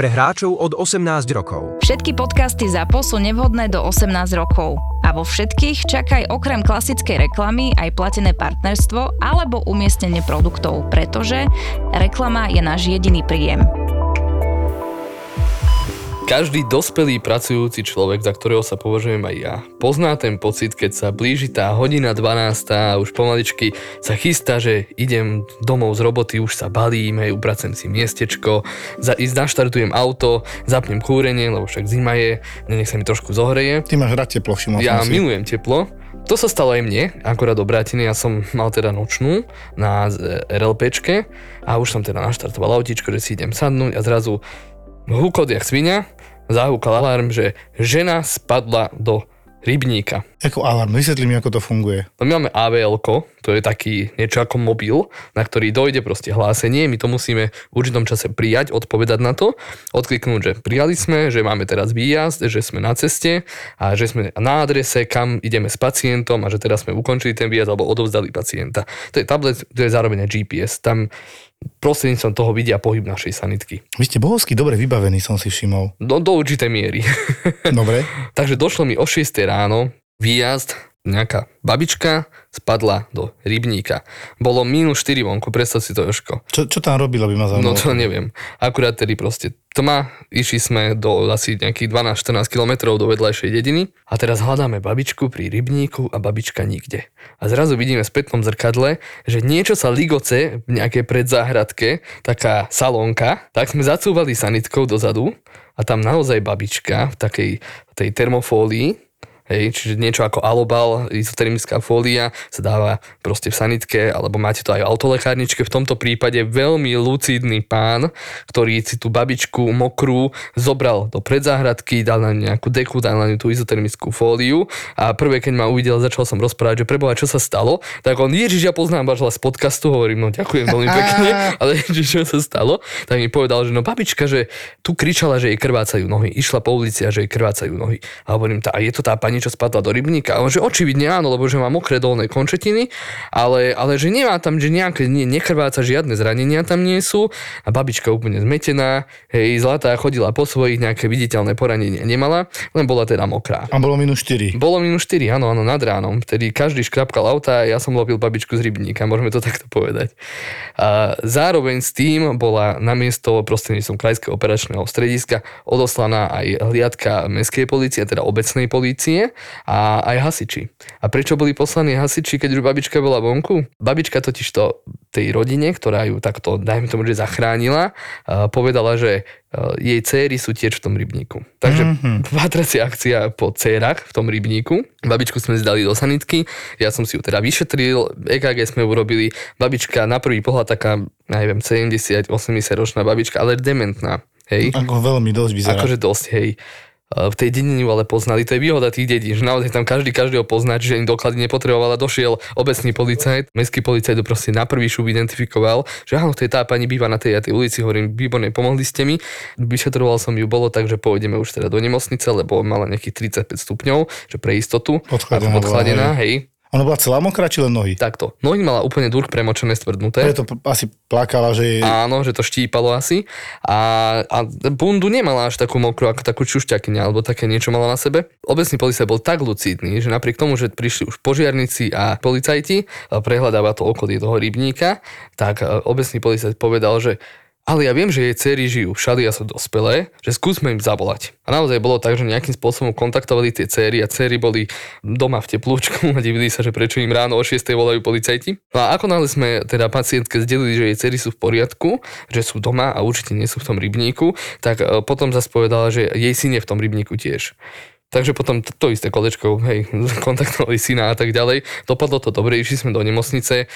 Pre hráčov od 18 rokov. Všetky podcasty ZAPO sú nevhodné do 18 rokov. A vo všetkých čakaj okrem klasickej reklamy aj platené partnerstvo alebo umiestnenie produktov, pretože reklama je náš jediný príjem. Každý dospelý pracujúci človek, za ktorého sa považujem aj ja, pozná ten pocit, keď sa blíži tá hodina 12 a už pomaličky sa chystá, že idem domov z roboty, už sa balím, hej, upracem si miestečko, za, naštartujem auto, zapnem kúrenie, lebo však zima je, nech sa mi trošku zohreje. Ty máš rád teplo, všimol Ja si. milujem teplo. To sa stalo aj mne, akorát do Bratiny, ja som mal teda nočnú na RLPčke a už som teda naštartoval autíčko, že si idem sadnúť a zrazu húkot jak svinia, zahúkal alarm, že žena spadla do rybníka. Ako alarm, vysvetli mi, ako to funguje. No my máme avl to je taký niečo ako mobil, na ktorý dojde proste hlásenie, my to musíme v určitom čase prijať, odpovedať na to, odkliknúť, že prijali sme, že máme teraz výjazd, že sme na ceste a že sme na adrese, kam ideme s pacientom a že teraz sme ukončili ten výjazd alebo odovzdali pacienta. To je tablet, to je zároveň aj GPS, tam prostredníctvom toho vidia pohyb našej sanitky. Vy ste bohovsky dobre vybavení, som si všimol. Do, do určitej miery. Dobre. Takže došlo mi o 6 ráno, výjazd, nejaká babička spadla do rybníka. Bolo minus 4 vonku, predstav si to, Joško. Čo, čo tam robilo, by ma No zaujímalo? to neviem. Akurát tedy proste tma, išli sme do asi nejakých 12-14 kilometrov do vedľajšej dediny a teraz hľadáme babičku pri rybníku a babička nikde. A zrazu vidíme v spätnom zrkadle, že niečo sa ligoce v nejakej predzáhradke, taká salónka, tak sme zacúvali sanitkou dozadu a tam naozaj babička v takej tej termofólii Hej, čiže niečo ako alobal, izotermická fólia sa dáva proste v sanitke, alebo máte to aj v autolekárničke. V tomto prípade veľmi lucidný pán, ktorý si tú babičku mokrú zobral do predzáhradky, dal na nejakú deku, dal na ňu tú izotermickú fóliu a prvé, keď ma uvidel, začal som rozprávať, že preboha, čo sa stalo, tak on, ježiš, ja poznám váš z podcastu, hovorím, no ďakujem veľmi pekne, ale ježiš, čo sa stalo, tak mi povedal, že no babička, že tu kričala, že jej krvácajú nohy, išla po ulici a že jej krvácajú nohy. A hovorím, tá, a je to tá pani, čo spadla do rybníka? A on, že očividne áno, lebo že má mokré dolné končetiny, ale, ale že nemá tam, že nejaké, nie, nekrváca, žiadne zranenia tam nie sú. A babička úplne zmetená, hej, zlatá chodila po svojich, nejaké viditeľné poranenie nemala, len bola teda mokrá. A bolo minus 4. Bolo minus 4, áno, áno, nad ránom. Vtedy každý škrapkal auta a ja som lovil babičku z rybníka, môžeme to takto povedať. A zároveň s tým bola na miesto prostredníctvom krajského operačného strediska odoslaná aj hliadka mestskej policie, teda obecnej a aj hasiči. A prečo boli poslaní hasiči, keď už babička bola vonku? Babička totiž to tej rodine, ktorá ju takto, dajme tomu, že zachránila, povedala, že e, jej céry sú tiež v tom rybníku. Takže mm-hmm. pátracia akcia po cérach v tom rybníku. Babičku sme zdali do sanitky, ja som si ju teda vyšetril, EKG sme urobili. Babička na prvý pohľad taká, neviem, 70-80 ročná babička, ale dementná. Hej? Ako veľmi dosť vyzerá. Akože dosť, hej. E, V tej dedine ale poznali, to je výhoda tých dedín, že naozaj tam každý každého pozná, čiže ani doklady nepotrebovala, došiel obecný policajt, mestský policajt to proste na prvý šup identifikoval, že áno, to je tá pani býva na tej a tej ulici, hovorím, výborne, pomohli ste mi, vyšetroval som ju, bolo tak, že pôjdeme už teda do nemocnice, lebo mala nejakých 35 stupňov, že pre istotu, Podchladená ako podchladená, bola, hej, Ona bola celá mokrá, či len nohy? takto. Nohy mala úplne durch premočené, stvrdnuté. Preto asi plakala, že. Áno, že to štípalo asi. A, a bundu nemala až takú mokrú, ako takú čušťakyňa, alebo také niečo mala na sebe. Obecný policajt bol tak lucidný, že napriek tomu, že prišli už požiarníci a policajti, prehľadáva to okolie toho rybníka, tak e, obecný policajt povedal, že ale ja viem, že jej cery žijú všade a sú dospelé, že skúsme im zavolať. A naozaj bolo tak, že nejakým spôsobom kontaktovali tie cery a cery boli doma v teplúčku a divili sa, že prečo im ráno o 6 volajú policajti. No a ako náhle sme teda pacientke zdelili, že jej cery sú v poriadku, že sú doma a určite nie sú v tom rybníku, tak e, potom zase povedala, že jej syn je v tom rybníku tiež. Takže potom to, isté kolečko, hej, kontaktovali syna a tak ďalej. Dopadlo to dobre, išli sme do nemocnice, e,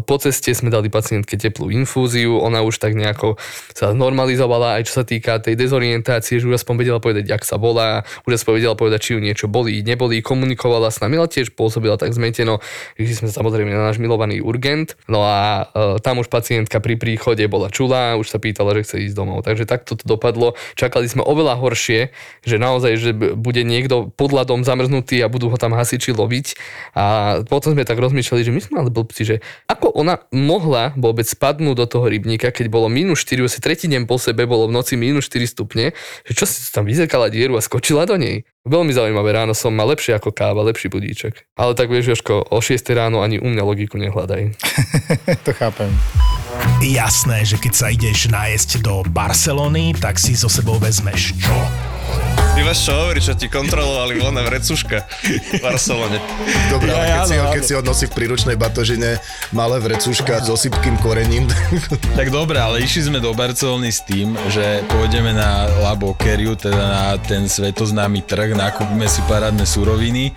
po ceste sme dali pacientke teplú infúziu, ona už tak nejako sa normalizovala, aj čo sa týka tej dezorientácie, že už aspoň vedela povedať, jak sa volá, už aspoň vedela povedať, či ju niečo bolí, nebolí, komunikovala s nami, ale tiež pôsobila tak zmeteno, išli sme samozrejme na náš milovaný urgent, no a e, tam už pacientka pri príchode bola čulá, už sa pýtala, že chce ísť domov. Takže takto to dopadlo. Čakali sme oveľa horšie, že naozaj, že bude niekto niekto pod ľadom zamrznutý a budú ho tam hasiči loviť. A potom sme tak rozmýšľali, že my sme ale blbci, že ako ona mohla vôbec spadnúť do toho rybníka, keď bolo minus 4, asi tretí deň po sebe bolo v noci minus 4 stupne, že čo si tam vyzerkala dieru a skočila do nej. Veľmi zaujímavé ráno som mal lepšie ako káva, lepší budíček. Ale tak vieš, Jožko, o 6 ráno ani u mňa logiku nehľadaj. to chápem. Jasné, že keď sa ideš nájsť do Barcelony, tak si so sebou vezmeš čo? Ty máš čo hovoriť, čo ti kontrolovali voľná vrecuška v Barcelone. Dobre, ale keď, si ho, keď si ho nosí v príručnej batožine, malé vrecuška s osypkým korením. tak dobre, ale išli sme do Barcelony s tým, že pôjdeme na La Boqueriu, teda na ten svetoznámy trh, nakúpime si parádne suroviny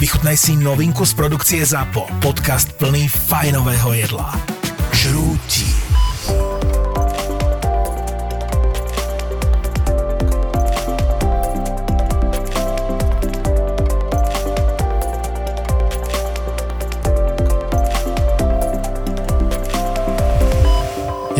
Vychutnaj si novinku z produkcie ZAPO. Podcast plný fajnového jedla. Žrúti.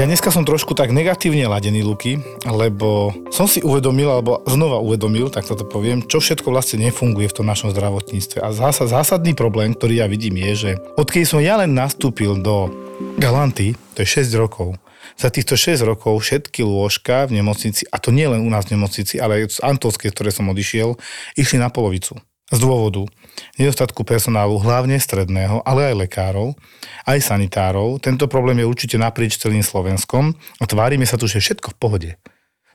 Ja dneska som trošku tak negatívne ladený, Luky, lebo som si uvedomil, alebo znova uvedomil, tak toto poviem, čo všetko vlastne nefunguje v tom našom zdravotníctve. A zásad, zásadný problém, ktorý ja vidím, je, že odkedy som ja len nastúpil do Galanty, to je 6 rokov, za týchto 6 rokov všetky lôžka v nemocnici, a to nie len u nás v nemocnici, ale aj z Antolskej, z ktorej som odišiel, išli na polovicu. Z dôvodu nedostatku personálu, hlavne stredného, ale aj lekárov, aj sanitárov. Tento problém je určite naprieč celým Slovenskom a tvárime sa tu, že všetko v pohode.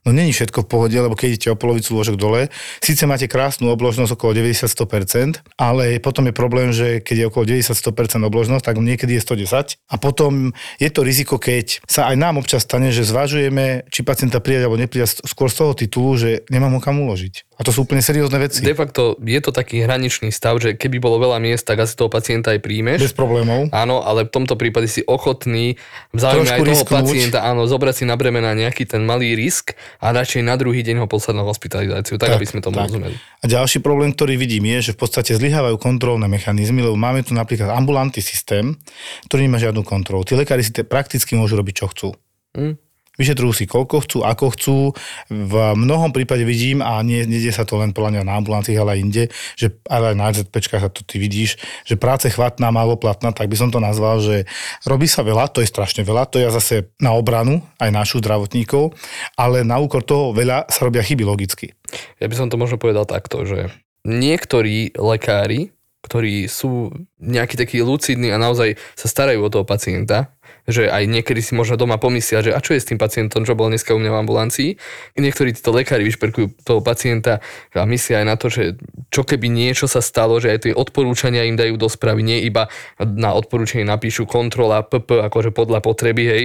No není všetko v pohode, lebo keď idete o polovicu lôžok dole, síce máte krásnu obložnosť okolo 90-100%, ale potom je problém, že keď je okolo 90-100% obložnosť, tak niekedy je 110 a potom je to riziko, keď sa aj nám občas stane, že zvažujeme, či pacienta prijať alebo neprijať skôr z toho titulu, že nemám ho kam uložiť. A to sú úplne seriózne veci. De facto je to taký hraničný stav, že keby bolo veľa miest, tak asi toho pacienta aj príjmeš. Bez problémov. Áno, ale v tomto prípade si ochotný v záujme aj toho risknúť. pacienta, áno, zobrať si na bremena nejaký ten malý risk a radšej na druhý deň ho poslať na hospitalizáciu, tak, tak aby sme tomu tak. rozumeli. A ďalší problém, ktorý vidím, je, že v podstate zlyhávajú kontrolné mechanizmy, lebo máme tu napríklad ambulantný systém, ktorý nemá žiadnu kontrolu. Tí lekári si te prakticky môžu robiť, čo chcú. Hmm. Vyšetrujú si koľko chcú, ako chcú. V mnohom prípade vidím, a nie, nie sa to len podľa mňa na ambulancii, ale aj inde, že ale aj na ZP sa to ty vidíš, že práce chvatná, málo platná, tak by som to nazval, že robí sa veľa, to je strašne veľa, to je zase na obranu aj našu zdravotníkov, ale na úkor toho veľa sa robia chyby logicky. Ja by som to možno povedal takto, že niektorí lekári, ktorí sú nejakí takí lucidní a naozaj sa starajú o toho pacienta, že aj niekedy si možno doma pomyslia, že a čo je s tým pacientom, čo bol dneska u mňa v ambulancii. Niektorí títo lekári vyšperkujú toho pacienta a myslia aj na to, že čo keby niečo sa stalo, že aj tie odporúčania im dajú do správy, nie iba na odporúčanie napíšu kontrola PP, akože podľa potreby, hej.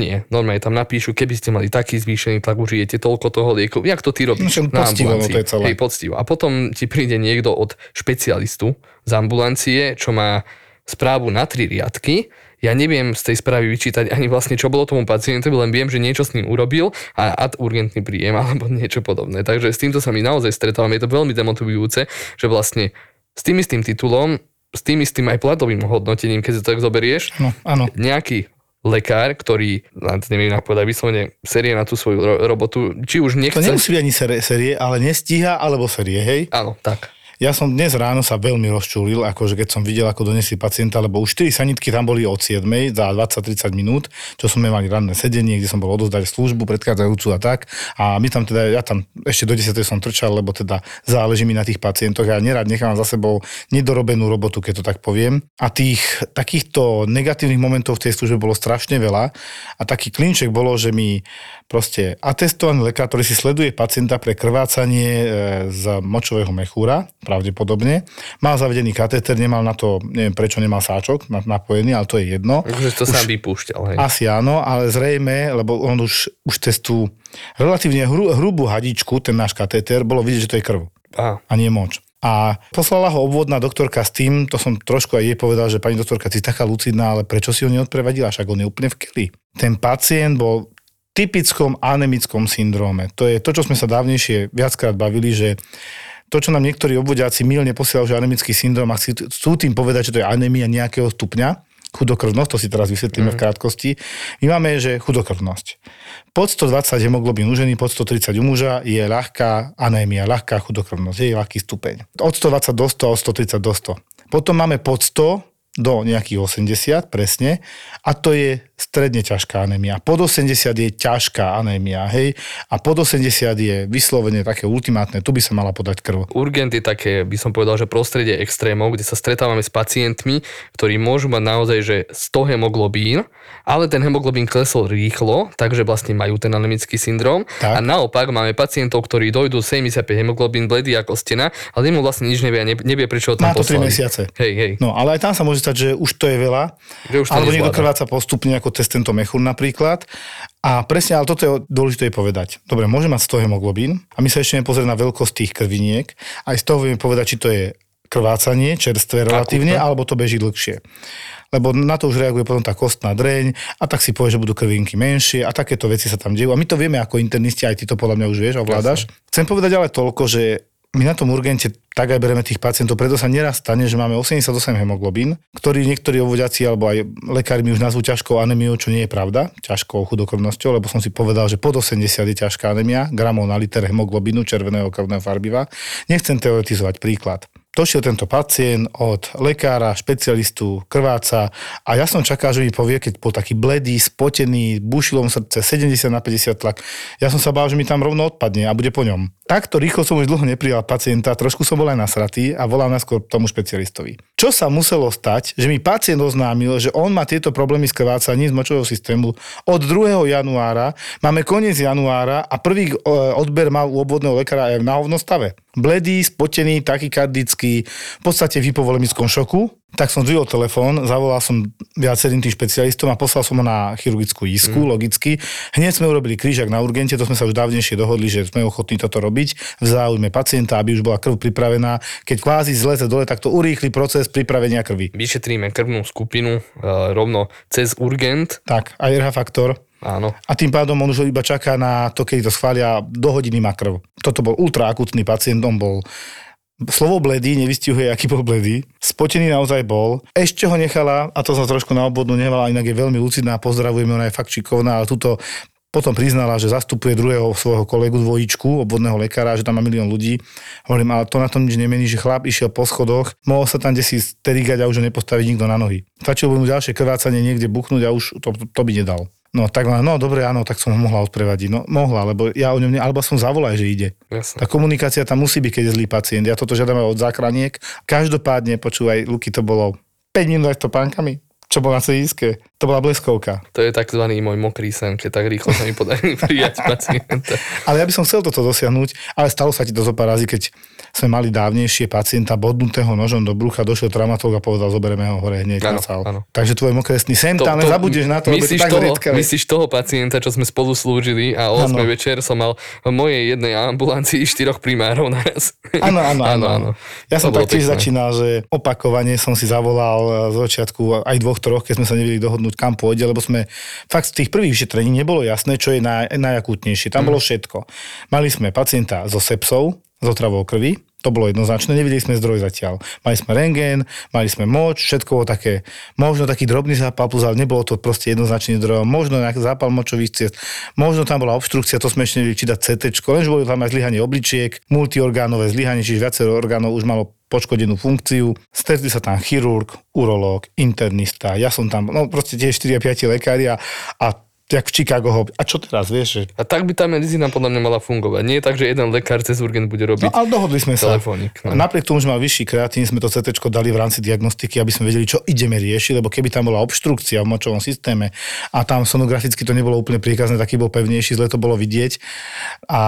Nie, normálne tam napíšu, keby ste mali taký zvýšený tlak, užijete toľko toho lieku. Jak to ty robíš no, na ambulancii? To je celé. Hej, poctivo. A potom ti príde niekto od špecialistu z ambulancie, čo má správu na tri riadky ja neviem z tej správy vyčítať ani vlastne, čo bolo tomu pacientovi, len viem, že niečo s ním urobil a ad urgentný príjem alebo niečo podobné. Takže s týmto sa mi naozaj stretávam. Je to veľmi demotivujúce, že vlastne s tým istým titulom, s tým istým aj platovým hodnotením, keď sa tak zoberieš, no, áno. nejaký lekár, ktorý, neviem ako povedať, vyslovene série na tú svoju ro- robotu, či už nechce... To nemusí byť ani série, série, ale nestíha, alebo série, hej? Áno, tak Ja som dnes ráno sa veľmi rozčulil, akože keď som videl, ako donesli pacienta, lebo už 4 sanitky tam boli od 7 za 20-30 minút, čo sme mali ranné sedenie, kde som bol odozdať službu predchádzajúcu a tak. A my tam teda, ja tam ešte do 10 som trčal, lebo teda záleží mi na tých pacientoch. Ja nerad nechám za sebou nedorobenú robotu, keď to tak poviem. A tých takýchto negatívnych momentov v tej službe bolo strašne veľa. A taký klinček bolo, že mi proste atestovaný lekár, ktorý si sleduje pacienta pre krvácanie e, z močového mechúra, pravdepodobne, mal zavedený katéter, nemal na to, neviem prečo nemal sáčok napojený, ale to je jedno. Akože to sám vypúšťal, hej. Asi áno, ale zrejme, lebo on už, už testu relatívne hru, hrubú hadičku, ten náš katéter, bolo vidieť, že to je krv Aha. a nie moč. A poslala ho obvodná doktorka s tým, to som trošku aj jej povedal, že pani doktorka, ty taká lucidná, ale prečo si ho neodprevadila, však on je úplne v keli. Ten pacient bol typickom anemickom syndróme. To je to, čo sme sa dávnejšie viackrát bavili, že to, čo nám niektorí obvodiaci milne posielajú, že anemický syndrom a chcú tým povedať, že to je anémia nejakého stupňa, chudokrvnosť, to si teraz vysvetlíme mm. v krátkosti. My máme, že chudokrvnosť. Pod 120 hemoglobín u ženy, pod 130 u muža je ľahká anémia, ľahká chudokrvnosť, je ľahký stupeň. Od 120 do 100, od 130 do 100. Potom máme pod 100 do nejakých 80 presne a to je stredne ťažká anémia. Pod 80 je ťažká anémia, hej, a pod 80 je vyslovene také ultimátne, tu by sa mala podať krv. Urgent je také, by som povedal, že prostredie extrémov, kde sa stretávame s pacientmi, ktorí môžu mať naozaj, že 100 hemoglobín, ale ten hemoglobín klesol rýchlo, takže vlastne majú ten anemický syndrom. Tak. A naopak máme pacientov, ktorí dojdú 75 hemoglobín bledý ako stena, ale mu vlastne nič nevie, nevie prečo ho tam Má to 3 poslali. mesiace. Hej, hej. No, ale aj tam sa môže stať, že už to je veľa, Že už to alebo niekto krváca postupne ako test tento mechúr napríklad. A presne, ale toto je dôležité povedať. Dobre, môže mať 100 hemoglobín a my sa ešte nepozrieme na veľkosť tých krviniek. Aj z toho vieme povedať, či to je krvácanie, čerstvé relatívne, Akutné. alebo to beží dlhšie. Lebo na to už reaguje potom tá kostná dreň a tak si povie, že budú krvinky menšie a takéto veci sa tam dejú. A my to vieme ako internisti, aj ty to podľa mňa už vieš, ovládaš. Chcem povedať ale toľko, že my na tom urgente tak aj bereme tých pacientov, preto sa neraz stane, že máme 88 hemoglobín, ktorý niektorí obvodiaci alebo aj lekári mi už nazvú ťažkou anemiou, čo nie je pravda, ťažkou chudokrvnosťou, lebo som si povedal, že pod 80 je ťažká anemia, gramov na liter hemoglobínu červeného krvného farbiva. Nechcem teoretizovať príklad. Došiel tento pacient od lekára, špecialistu, krváca a ja som čakal, že mi povie, keď bol taký bledý, spotený, bušilom srdce, 70 na 50 tlak. Ja som sa bál, že mi tam rovno odpadne a bude po ňom. Takto rýchlo som už dlho neprijal pacienta, trošku som bol aj nasratý a volal najskôr tomu špecialistovi. Čo sa muselo stať, že mi pacient oznámil, že on má tieto problémy s krvácaním z močového systému od 2. januára, máme koniec januára a prvý e, odber mal u obvodného lekára aj v náhovnom stave. Bledý, spotený, takykardický, v podstate v hypovolemickom šoku. Tak som zdvihol telefón, zavolal som viacerým tým špecialistom a poslal som ho na chirurgickú isku, mm. logicky. Hneď sme urobili krížak na urgente, to sme sa už dávnejšie dohodli, že sme ochotní toto robiť v záujme pacienta, aby už bola krv pripravená. Keď kvázi zleze dole, tak to urýchli proces pripravenia krvi. Vyšetríme krvnú skupinu e, rovno cez urgent. Tak, aj RH faktor. Áno. A tým pádom on už iba čaká na to, keď to schvália, do hodiny má krv. Toto bol ultraakutný pacient, on bol Slovo bledý nevystihuje, aký bol bledý. Spotený naozaj bol. Ešte ho nechala, a to som trošku na obvodnú nevala, inak je veľmi lucidná, pozdravujeme, ona je fakt šikovná, ale túto potom priznala, že zastupuje druhého svojho kolegu dvojičku, obvodného lekára, že tam má milión ľudí. Hovorím, ale to na tom nič nemení, že chlap išiel po schodoch, mohol sa tam desi sterigať a už ho nepostaviť nikto na nohy. Stačilo by mu ďalšie krvácanie niekde buchnúť a už to, to by nedal. No tak no dobre, áno, tak som ho mohla odprevadiť. No mohla, lebo ja o ňom, ne, alebo som zavolaj, že ide. Jasné. Tá komunikácia tam musí byť, keď je zlý pacient. Ja toto žiadam od záchraniek. Každopádne, počúvaj, Luky, to bolo 5 minút s topánkami, čo bolo na CISke. To bola bleskovka. To je tzv. môj mokrý sen, keď tak rýchlo sa mi podarí prijať pacienta. Ale ja by som chcel toto dosiahnuť, ale stalo sa ti to zo pár razy, keď sme mali dávnejšie pacienta bodnutého nožom do brucha, došiel traumatolog a povedal, zoberieme ho hore hneď sál. áno. Takže tvoj mokresný sen, tam len zabudneš na to, to myslíš tak toho, zriedkavé. myslíš toho pacienta, čo sme spolu slúžili a o 8 Áno. večer som mal v mojej jednej ambulancii štyroch primárov naraz. Áno, áno, áno. Ja som To bolo taktiež začínal, že opakovane som si zavolal z začiatku aj dvoch, troch, keď sme sa nevedeli dohodnúť, kam pôjde, lebo sme fakt z tých prvých vyšetrení nebolo jasné, čo je naj, najakútnejšie. Tam Mhm. bolo všetko. Mali sme pacienta so sepsou, s otravou krvi, To bolo jednoznačné, nevideli sme zdroj zatiaľ. Mali sme rengén, mali sme moč, všetko také, možno taký drobný zápal plus, ale nebolo to proste jednoznačný zdroj. Možno nejaký zápal močových ciest, možno tam bola obštrukcia, to sme ešte nevedeli čítať CT, lenže bolo tam aj zlyhanie obličiek, multiorgánové zlyhanie, čiže viacero orgánov už malo poškodenú funkciu. Stretli sa tam chirurg, urológ, internista, ja som tam, no proste tie 4-5 lekári a, a jak v Chicago ho. A čo teraz, vieš? Že... A tak by tá medicína podľa mňa mala fungovať. Nie je tak, že jeden lekár cez urgent bude robiť No ale dohodli sme sa. telefónik. No. Napriek tomu, že mal vyšší kreatín, sme to CT dali v rámci diagnostiky, aby sme vedeli, čo ideme riešiť, lebo keby tam bola obštrukcia v močovom systéme a tam sonograficky to nebolo úplne príkazné, taký bol pevnejší, zle to bolo vidieť. A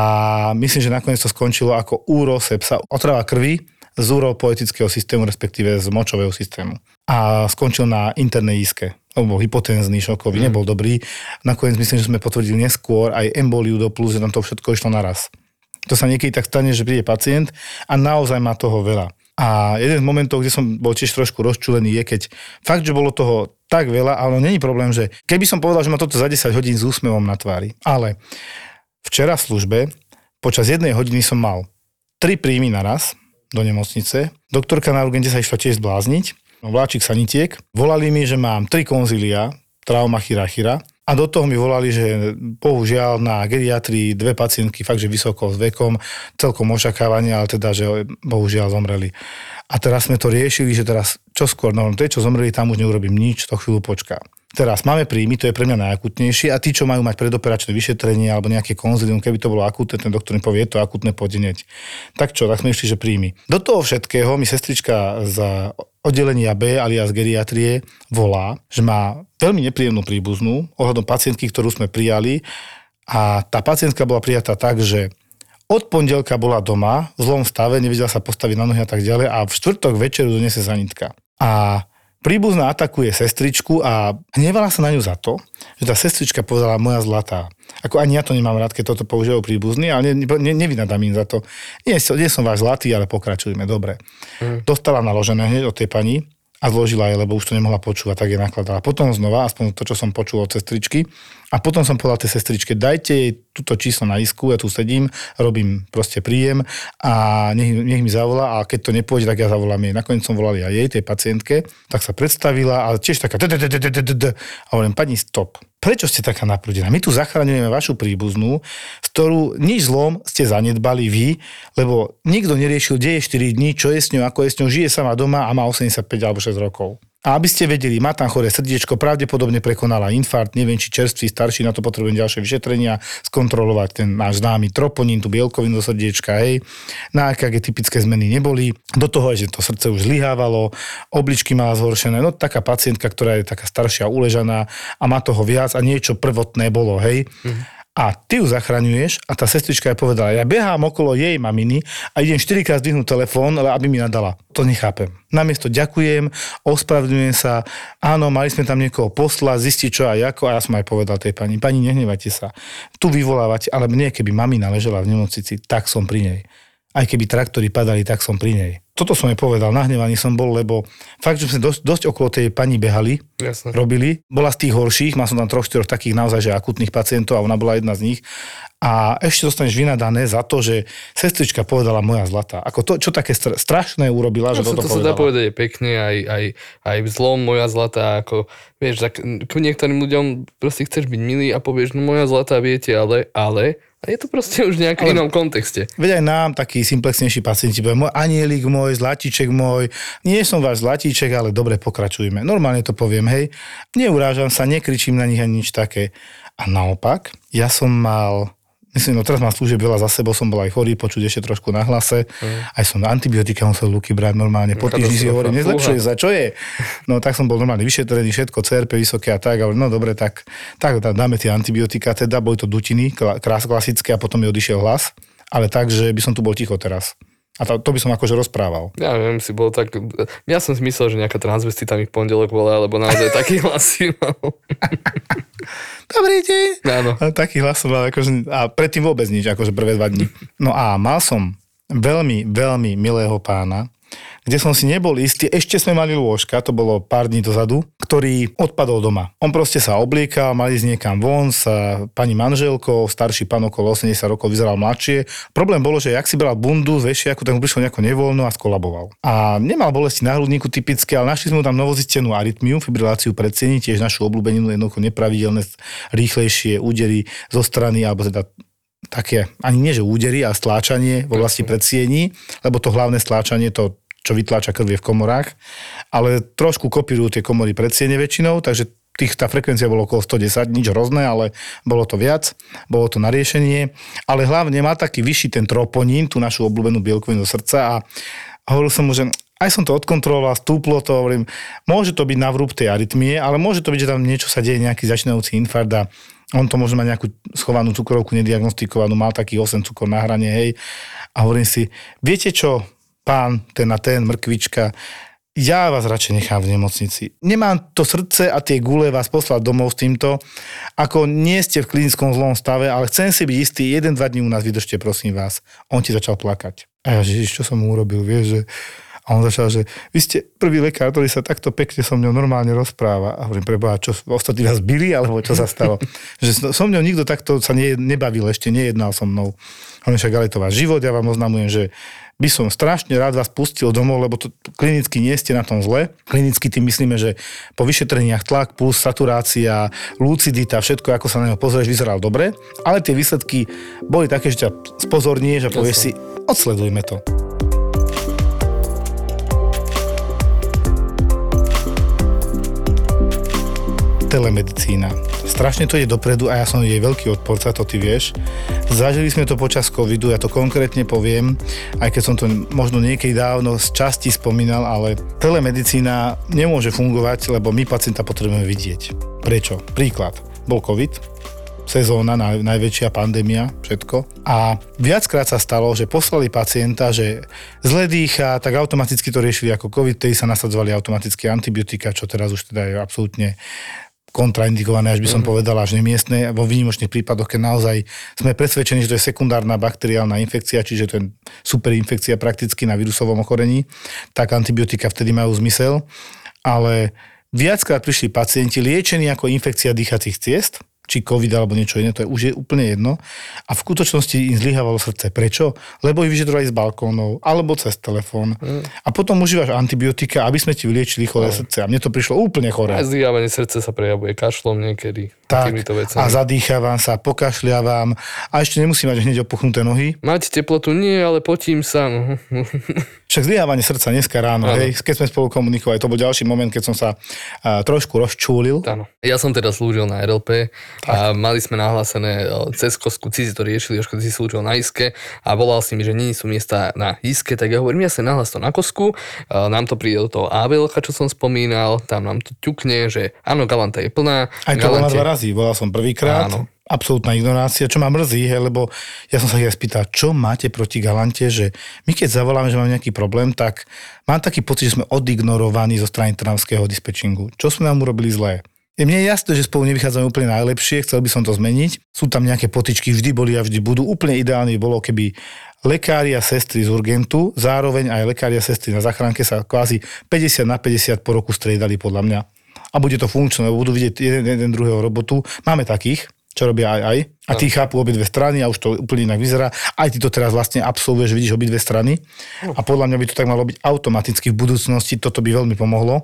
myslím, že nakoniec to skončilo ako úrosepsa, otrava krvi z uropoetického systému, respektíve z močového systému. A skončil na internej iske alebo hypotenzný, šokový, mm. nebol dobrý. Nakoniec myslím, že sme potvrdili neskôr aj emboliu do plus, že tam to všetko išlo naraz. To sa niekedy tak stane, že príde pacient a naozaj má toho veľa. A jeden z momentov, kde som bol tiež trošku rozčulený, je keď fakt, že bolo toho tak veľa, ale není problém, že keby som povedal, že má toto za 10 hodín s úsmevom na tvári. Ale včera v službe počas jednej hodiny som mal tri príjmy naraz do nemocnice. Doktorka na urgente sa išla tiež zblázniť vláčik sanitiek. Volali mi, že mám tri konzília, trauma chyra. A do toho mi volali, že bohužiaľ na geriatrii dve pacientky fakt, že vysoko s vekom, celkom očakávanie, ale teda, že bohužiaľ zomreli. A teraz sme to riešili, že teraz čo skôr, no tie, čo zomreli, tam už neurobím nič, to chvíľu počká. Teraz máme príjmy, to je pre mňa najakutnejšie a tí, čo majú mať predoperačné vyšetrenie alebo nejaké konzilium, keby to bolo akutné, ten doktor mi povie, je to akutné, podeneť. Tak čo, tak sme išli, že príjmy. Do toho všetkého mi sestrička za oddelenia B alias geriatrie volá, že má veľmi nepríjemnú príbuznú ohľadom pacientky, ktorú sme prijali a tá pacientka bola prijatá tak, že od pondelka bola doma v zlom stave, nevedela sa postaviť na nohy a tak ďalej a v štvrtok večeru donese zanitka. A príbuzná atakuje sestričku a hnevala sa na ňu za to, že tá sestrička povedala moja zlatá. Ako ani ja to nemám rád, keď toto používajú príbuzní, ale ne, ne, nevynadám im za to. Nie, nie som váš zlatý, ale pokračujeme, dobre. Mm. Dostala naložené hneď od tej pani a zložila je, lebo už to nemohla počúvať, tak je nakladala. Potom znova, aspoň to, čo som počul od sestričky, a potom som povedal tej sestričke, dajte jej túto číslo na isku, ja tu sedím, robím proste príjem a nech, nech mi zavolá a keď to nepôjde, tak ja zavolám jej. Nakoniec som volal aj jej, tej pacientke, tak sa predstavila a tiež taká a hovorím, pani, stop. Prečo ste taká naprúdená? My tu zachraňujeme vašu príbuznú, z ktorú nič zlom ste zanedbali vy, lebo nikto neriešil, kde je 4 dní, čo je s ňou, ako je s ňou, žije sama doma a má 85 alebo 6 rokov. A aby ste vedeli, má tam choré srdiečko, pravdepodobne prekonala infarkt, neviem, či čerstvý, starší, na to potrebujem ďalšie vyšetrenia, skontrolovať ten náš známy troponín, tú bielkovinu do srdiečka, hej. Na EKG typické zmeny neboli. Do toho aj, že to srdce už zlyhávalo, obličky mala zhoršené. No taká pacientka, ktorá je taká staršia, uležaná a má toho viac a niečo prvotné bolo, hej. Mm-hmm a ty ju zachraňuješ a tá sestrička je povedala, ja behám okolo jej maminy a idem 4 krát zdvihnúť telefón, aby mi nadala. To nechápem. Namiesto ďakujem, ospravedlňujem sa, áno, mali sme tam niekoho poslať, zistiť čo a ako a ja som aj povedal tej pani, pani, nehnevajte sa. Tu vyvolávate, ale mne, keby mamina ležela v nemocnici, tak som pri nej. Aj keby traktory padali, tak som pri nej toto som jej povedal, nahnevaný som bol, lebo fakt, že sme dosť, dosť okolo tej pani behali, Jasne. robili. Bola z tých horších, mal som tam troch, štyroch takých naozaj, že akutných pacientov a ona bola jedna z nich. A ešte dostaneš vynadané za to, že sestrička povedala moja zlata. Ako to, čo také strašné urobila, no, že toto to povedala. sa dá povedať aj pekne, aj, aj, aj zlom moja zlata, ako vieš, tak k niektorým ľuďom proste chceš byť milý a povieš, no moja zlata, viete, ale, ale, je to proste už v nejakom inom kontexte. Veď aj nám taký simplexnejší pacienti povie, môj anielik môj, zlatíček môj, nie som váš zlatíček, ale dobre pokračujme. Normálne to poviem, hej. Neurážam sa, nekričím na nich ani nič také. A naopak, ja som mal Myslím, no teraz mám služieb veľa za sebou, som bol aj chorý, počuť ešte trošku na hlase. Mm. Aj som na antibiotika musel luky brať normálne. Po týždni si hovorím, nezlepšuje sa, čo je? No tak som bol normálne vyšetrený, všetko, CRP vysoké a tak. Ale no dobre, tak, tak dáme tie antibiotika, teda boli to dutiny, krás klasické a potom mi odišiel hlas. Ale tak, že by som tu bol ticho teraz. A to, to by som akože rozprával. Ja viem, si bol tak... Ja som si myslel, že nejaká transvestita mi v pondelok bola, alebo naozaj taký hlas mal. Dobrý deň. Áno. A taký hlas som mal, akože, a predtým vôbec nič, akože prvé dva dní. No a mal som veľmi, veľmi milého pána, kde som si nebol istý, ešte sme mali lôžka, to bolo pár dní dozadu, ktorý odpadol doma. On proste sa obliekal, mali ísť niekam von s pani manželkou, starší pán okolo 80 rokov, vyzeral mladšie. Problém bolo, že jak si bral bundu z vešiaku, tak mu prišlo nejako nevoľno a skolaboval. A nemal bolesti na hrudníku typické, ale našli sme tam novozistenú arytmiu, fibriláciu predsiení, tiež našu obľúbeninu, jednoducho nepravidelné, rýchlejšie údery zo strany, alebo teda také, ani nie že údery, a stláčanie v oblasti predsiení, lebo to hlavné stláčanie, to, čo vytláča krv je v komorách, ale trošku kopírujú tie komory predsiene väčšinou, takže tých, tá frekvencia bolo okolo 110, nič hrozné, ale bolo to viac, bolo to na riešenie, ale hlavne má taký vyšší ten troponín, tú našu obľúbenú bielkovinu srdca a, a hovoril som mu, že aj som to odkontroloval, stúplo to, hovorím, môže to byť na vrúb tej arytmie, ale môže to byť, že tam niečo sa deje, nejaký začínajúci infarkt a on to možno má nejakú schovanú cukrovku nediagnostikovanú, mal taký 8 cukor na hrane, hej. A hovorím si, viete čo, pán, ten a ten, mrkvička, ja vás radšej nechám v nemocnici. Nemám to srdce a tie gule vás poslať domov s týmto, ako nie ste v klinickom zlom stave, ale chcem si byť istý, jeden, dva dní u nás vydržte, prosím vás. On ti začal plakať. A ja, že čo som mu urobil, vieš, že a on začal, že vy ste prvý lekár, ktorý sa takto pekne so mňou normálne rozpráva. A hovorím, preboha, čo ostatní vás byli, alebo čo sa stalo? že so mňou nikto takto sa ne, nebavil, ešte nejednal so mnou. Hovorím, však ale to váš život, ja vám oznamujem, že by som strašne rád vás pustil domov, lebo to klinicky nie ste na tom zle. Klinicky tým myslíme, že po vyšetreniach tlak, puls, saturácia, lucidita, všetko, ako sa na neho pozrieš, vyzeral dobre, ale tie výsledky boli také, že ťa spozorníš a povieš si, odsledujme to. telemedicína. Strašne to je dopredu a ja som jej veľký odporca, to ty vieš. Zažili sme to počas covidu, ja to konkrétne poviem, aj keď som to možno niekedy dávno z časti spomínal, ale telemedicína nemôže fungovať, lebo my pacienta potrebujeme vidieť. Prečo? Príklad. Bol covid, sezóna, naj, najväčšia pandémia, všetko. A viackrát sa stalo, že poslali pacienta, že zle dýcha, tak automaticky to riešili ako COVID, tej sa nasadzovali automaticky antibiotika, čo teraz už teda je absolútne kontraindikované, až by som mm. povedal, až nemiestne, vo výnimočných prípadoch, keď naozaj sme presvedčení, že to je sekundárna bakteriálna infekcia, čiže to je super infekcia prakticky na vírusovom ochorení, tak antibiotika vtedy majú zmysel. Ale viackrát prišli pacienti liečení ako infekcia dýchacích ciest, či COVID alebo niečo iné, to je už je úplne jedno. A v skutočnosti im zlyhávalo srdce. Prečo? Lebo ich vyžadovali z balkónov alebo cez telefón. Mm. A potom užívaš antibiotika, aby sme ti vyliečili choré mm. srdce. A mne to prišlo úplne choré. A zlyhávanie srdce sa prejavuje kašlom niekedy. Tak, a zadýchávam sa, pokašľavam a ešte nemusím mať hneď opuchnuté nohy. Mať teplotu nie, ale potím sa. No. Však zlyhávanie srdca dneska ráno, hej, keď sme spolu komunikovali, to bol ďalší moment, keď som sa uh, trošku rozčúlil. Áno. Ja som teda slúžil na RLP a mali sme nahlásené cez kosku, si to riešili, Jožko, si slúžil na iske a volal si mi, že nie sú miesta na iske, tak ja hovorím, ja sa nahlas to na kosku, nám to príde do toho ABL, čo som spomínal, tam nám to ťukne, že áno, Galanta je plná. Aj to Galante... dva razy, volal som prvýkrát. Absolútna ignorácia, čo ma mrzí, he, lebo ja som sa ich spýtal, čo máte proti Galante, že my keď zavoláme, že máme nejaký problém, tak mám taký pocit, že sme odignorovaní zo strany trnavského dispečingu. Čo sme nám urobili zlé? Je mne jasné, že spolu nevychádzame úplne najlepšie, chcel by som to zmeniť. Sú tam nejaké potičky, vždy boli a vždy budú. Úplne ideálne bolo, keby lekári a sestry z urgentu, zároveň aj lekári a sestry na zachránke sa kvázi 50 na 50 po roku striedali podľa mňa. A bude to funkčné, lebo budú vidieť jeden, jeden druhého robotu. Máme takých, čo robia aj aj. A tí chápu obidve strany a už to úplne inak vyzerá. Aj ty to teraz vlastne absolvuješ, vidíš obidve strany. A podľa mňa by to tak malo byť automaticky v budúcnosti. Toto by veľmi pomohlo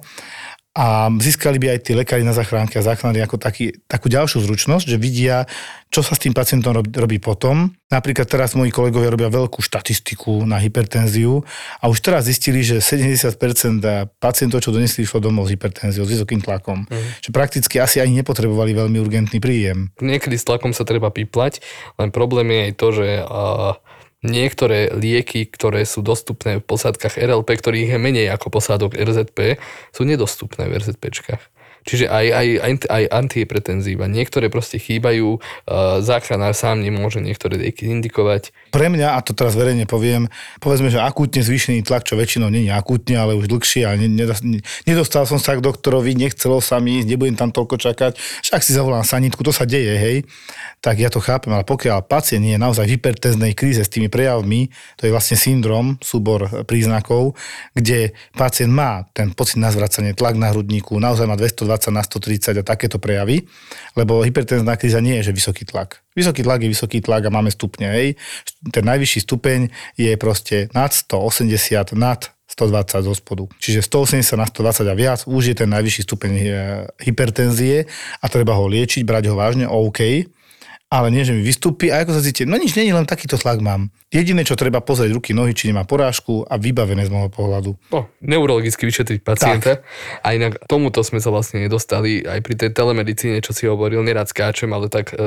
a získali by aj tí lekári na zachránke a záchrany ako taký, takú ďalšiu zručnosť, že vidia, čo sa s tým pacientom robí, robí potom. Napríklad teraz moji kolegovia robia veľkú štatistiku na hypertenziu a už teraz zistili, že 70% pacientov, čo donesli, išlo domov s hypertenziou, s vysokým tlakom. Mm. Že prakticky asi ani nepotrebovali veľmi urgentný príjem. Niekedy s tlakom sa treba píplať, len problém je aj to, že uh niektoré lieky, ktoré sú dostupné v posádkach RLP, ktorých je menej ako posádok RZP, sú nedostupné v RZPčkách. Čiže aj, aj, aj, aj antihypertenzíva. Niektoré proste chýbajú, uh, záchranár sám nemôže niektoré indikovať. Pre mňa, a to teraz verejne poviem, povedzme, že akútne zvýšený tlak, čo väčšinou nie je akútne, ale už dlhšie a ne, ne, nedostal som sa k doktorovi, nechcelo sa mi ísť, nebudem tam toľko čakať, však si zavolám sanitku, to sa deje, hej, tak ja to chápem, ale pokiaľ pacient je naozaj v hypertenznej kríze s tými prejavmi, to je vlastne syndrom, súbor príznakov, kde pacient má ten pocit na zvracanie, tlak na hrudníku, naozaj má 220 na 130 a takéto prejavy, lebo hypertenzná kríza nie je, že vysoký tlak. Vysoký tlak je vysoký tlak a máme stupne, hej. Ten najvyšší stupeň je proste nad 180, nad 120 zo spodu. Čiže 180 na 120 a viac už je ten najvyšší stupeň eh, hypertenzie a treba ho liečiť, brať ho vážne, OK ale nie, že mi vystúpi a ako sa cíti, no nič, nie, len takýto tlak mám. Jediné, čo treba pozrieť ruky, nohy, či nemá porážku a vybavené z môjho pohľadu. No, neurologicky vyšetriť pacienta. Tak. A inak tomuto sme sa vlastne nedostali aj pri tej telemedicíne, čo si hovoril, nerad skáčem, ale tak e,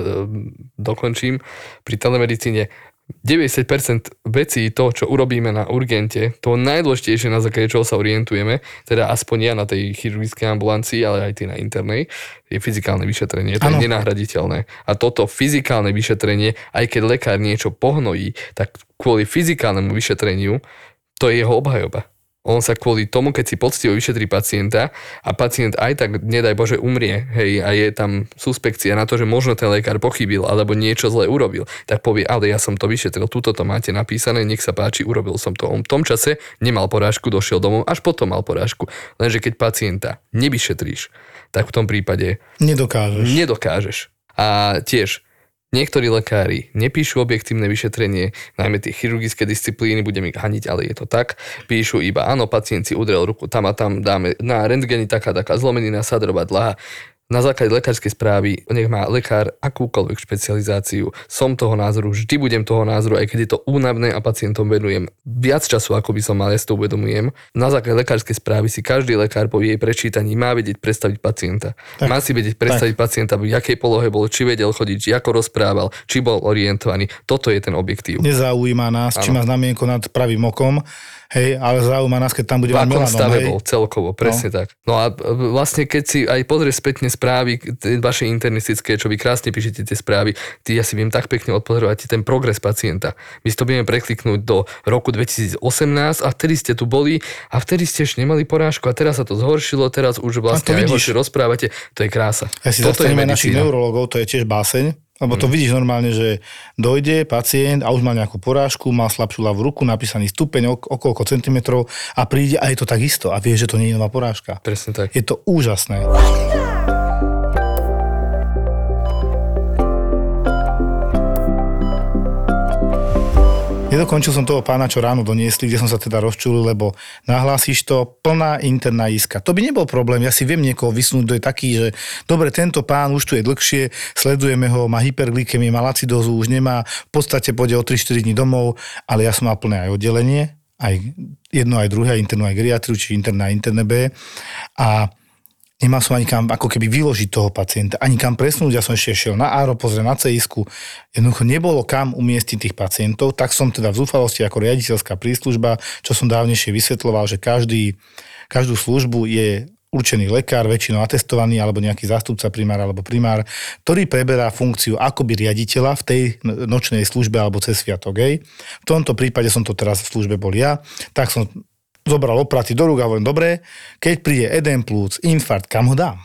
dokončím. Pri telemedicíne 90% vecí, to, čo urobíme na urgente, to najdôležitejšie, na základe čoho sa orientujeme, teda aspoň ja na tej chirurgickej ambulancii, ale aj ty na internej, je fyzikálne vyšetrenie. To ano. je nenahraditeľné. A toto fyzikálne vyšetrenie, aj keď lekár niečo pohnojí, tak kvôli fyzikálnemu vyšetreniu, to je jeho obhajoba. On sa kvôli tomu, keď si poctivo vyšetrí pacienta a pacient aj tak, nedaj Bože, umrie, hej, a je tam suspekcia na to, že možno ten lekár pochybil alebo niečo zle urobil, tak povie, ale ja som to vyšetril, tuto to máte napísané, nech sa páči, urobil som to. On v tom čase nemal porážku, došiel domov, až potom mal porážku. Lenže keď pacienta nevyšetríš, tak v tom prípade nedokážeš. Nedokážeš. A tiež Niektorí lekári nepíšu objektívne vyšetrenie, najmä tie chirurgické disciplíny, budem ich haniť, ale je to tak. Píšu iba, áno, pacient si udrel ruku tam a tam, dáme na rentgeni taká, taká zlomenina, sadrová dlaha na základe lekárskej správy, nech má lekár akúkoľvek špecializáciu, som toho názoru, vždy budem toho názoru, aj keď je to únavné a pacientom venujem viac času, ako by som mal, ja si to uvedomujem. Na základe lekárskej správy si každý lekár po jej prečítaní má vedieť predstaviť pacienta. Tak, má si vedieť predstaviť tak. pacienta, v jakej polohe bol, či vedel chodiť, či ako rozprával, či bol orientovaný. Toto je ten objektív. Nezaujíma nás, ano. či má znamienko nad pravým okom, hej, ale zaujíma nás, keď tam bude mať melanom, stave hej. bol celkovo, presne no. tak. No a vlastne keď si aj pozrieš spätne správy vaše internistické, čo vy krásne píšete tie správy, ty ja si viem tak pekne odpozorovať ten progres pacienta. My si to budeme prekliknúť do roku 2018 a vtedy ste tu boli a vtedy ste ešte nemali porážku a teraz sa to zhoršilo, teraz už vlastne aj horšie rozprávate, to je krása. Ja si Toto je našich neurologov, to je tiež báseň, lebo to mm. vidíš normálne, že dojde pacient a už má nejakú porážku, má slabšiu ľavú ruku, napísaný stupeň, okolko centimetrov a príde a je to takisto a vie, že to nie je nová porážka. Presne tak. Je to úžasné. Nedokončil som toho pána, čo ráno doniesli, kde som sa teda rozčulil, lebo nahlásíš to plná interná iska. To by nebol problém, ja si viem niekoho vysnúť, kto je taký, že dobre, tento pán už tu je dlhšie, sledujeme ho, má hyperglykemiu, má lacidózu, už nemá, v podstate pôjde o 3-4 dní domov, ale ja som mal plné aj oddelenie, aj jedno, aj druhé, aj internú, aj geriatriu, či interná, interné B. A Nemal som ani kam ako keby vyložiť toho pacienta, ani kam presnúť. Ja som ešte šiel na áro, pozrieť na cis Jednoducho nebolo kam umiestniť tých pacientov, tak som teda v zúfalosti ako riaditeľská príslužba, čo som dávnejšie vysvetloval, že každý, každú službu je určený lekár, väčšinou atestovaný, alebo nejaký zástupca primár alebo primár, ktorý preberá funkciu akoby riaditeľa v tej nočnej službe alebo cez sviatok. Hej. V tomto prípade som to teraz v službe bol ja, tak som zobral opraty do rúk a hovorím, dobre, keď príde Eden plus, infarkt, kam ho dám?